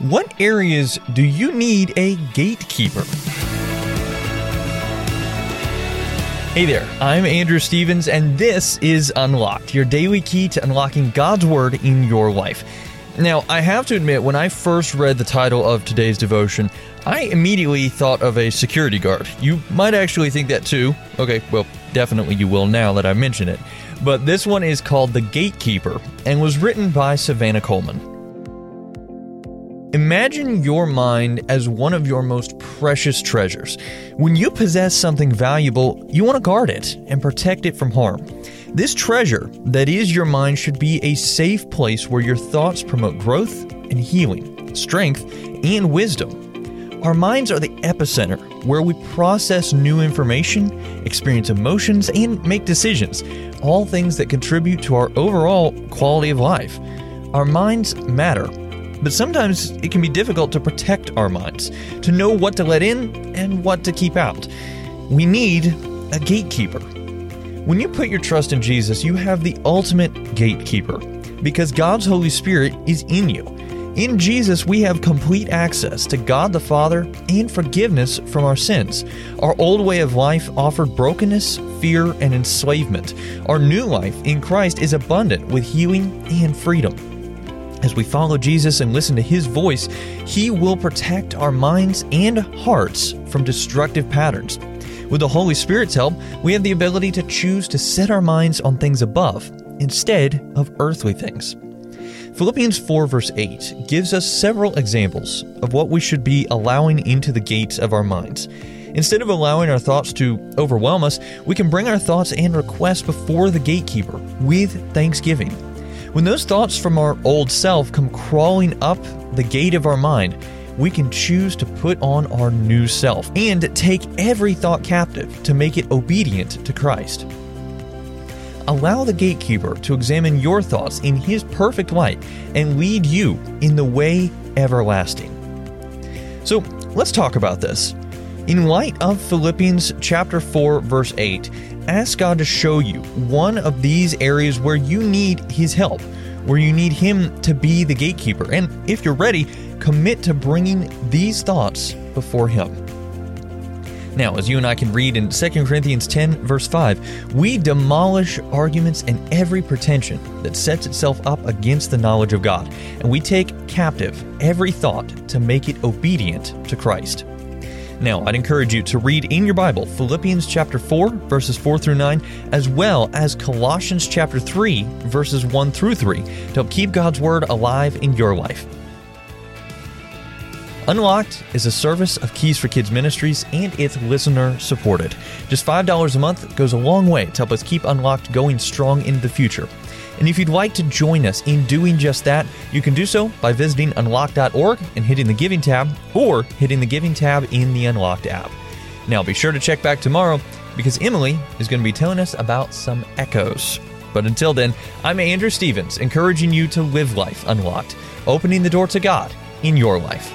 What areas do you need a gatekeeper? Hey there, I'm Andrew Stevens, and this is Unlocked, your daily key to unlocking God's Word in your life. Now, I have to admit, when I first read the title of today's devotion, I immediately thought of a security guard. You might actually think that too. Okay, well, definitely you will now that I mention it. But this one is called The Gatekeeper and was written by Savannah Coleman. Imagine your mind as one of your most precious treasures. When you possess something valuable, you want to guard it and protect it from harm. This treasure that is your mind should be a safe place where your thoughts promote growth and healing, strength, and wisdom. Our minds are the epicenter where we process new information, experience emotions, and make decisions, all things that contribute to our overall quality of life. Our minds matter but sometimes it can be difficult to protect our minds, to know what to let in and what to keep out. We need a gatekeeper. When you put your trust in Jesus, you have the ultimate gatekeeper because God's Holy Spirit is in you. In Jesus, we have complete access to God the Father and forgiveness from our sins. Our old way of life offered brokenness, fear, and enslavement. Our new life in Christ is abundant with healing and freedom. As we follow Jesus and listen to His voice, He will protect our minds and hearts from destructive patterns. With the Holy Spirit's help, we have the ability to choose to set our minds on things above instead of earthly things. Philippians 4, verse 8, gives us several examples of what we should be allowing into the gates of our minds. Instead of allowing our thoughts to overwhelm us, we can bring our thoughts and requests before the gatekeeper with thanksgiving. When those thoughts from our old self come crawling up the gate of our mind, we can choose to put on our new self and take every thought captive to make it obedient to Christ. Allow the gatekeeper to examine your thoughts in his perfect light and lead you in the way everlasting. So let's talk about this. In light of Philippians chapter 4 verse 8, ask God to show you one of these areas where you need His help, where you need Him to be the gatekeeper. And if you're ready, commit to bringing these thoughts before Him. Now, as you and I can read in 2 Corinthians 10, verse 5, we demolish arguments and every pretension that sets itself up against the knowledge of God, and we take captive every thought to make it obedient to Christ. Now, I'd encourage you to read in your Bible Philippians chapter 4, verses 4 through 9, as well as Colossians chapter 3, verses 1 through 3, to help keep God's Word alive in your life. Unlocked is a service of Keys for Kids Ministries and it's listener supported. Just $5 a month goes a long way to help us keep Unlocked going strong into the future. And if you'd like to join us in doing just that, you can do so by visiting unlocked.org and hitting the Giving tab, or hitting the Giving tab in the Unlocked app. Now, be sure to check back tomorrow because Emily is going to be telling us about some echoes. But until then, I'm Andrew Stevens, encouraging you to live life unlocked, opening the door to God in your life.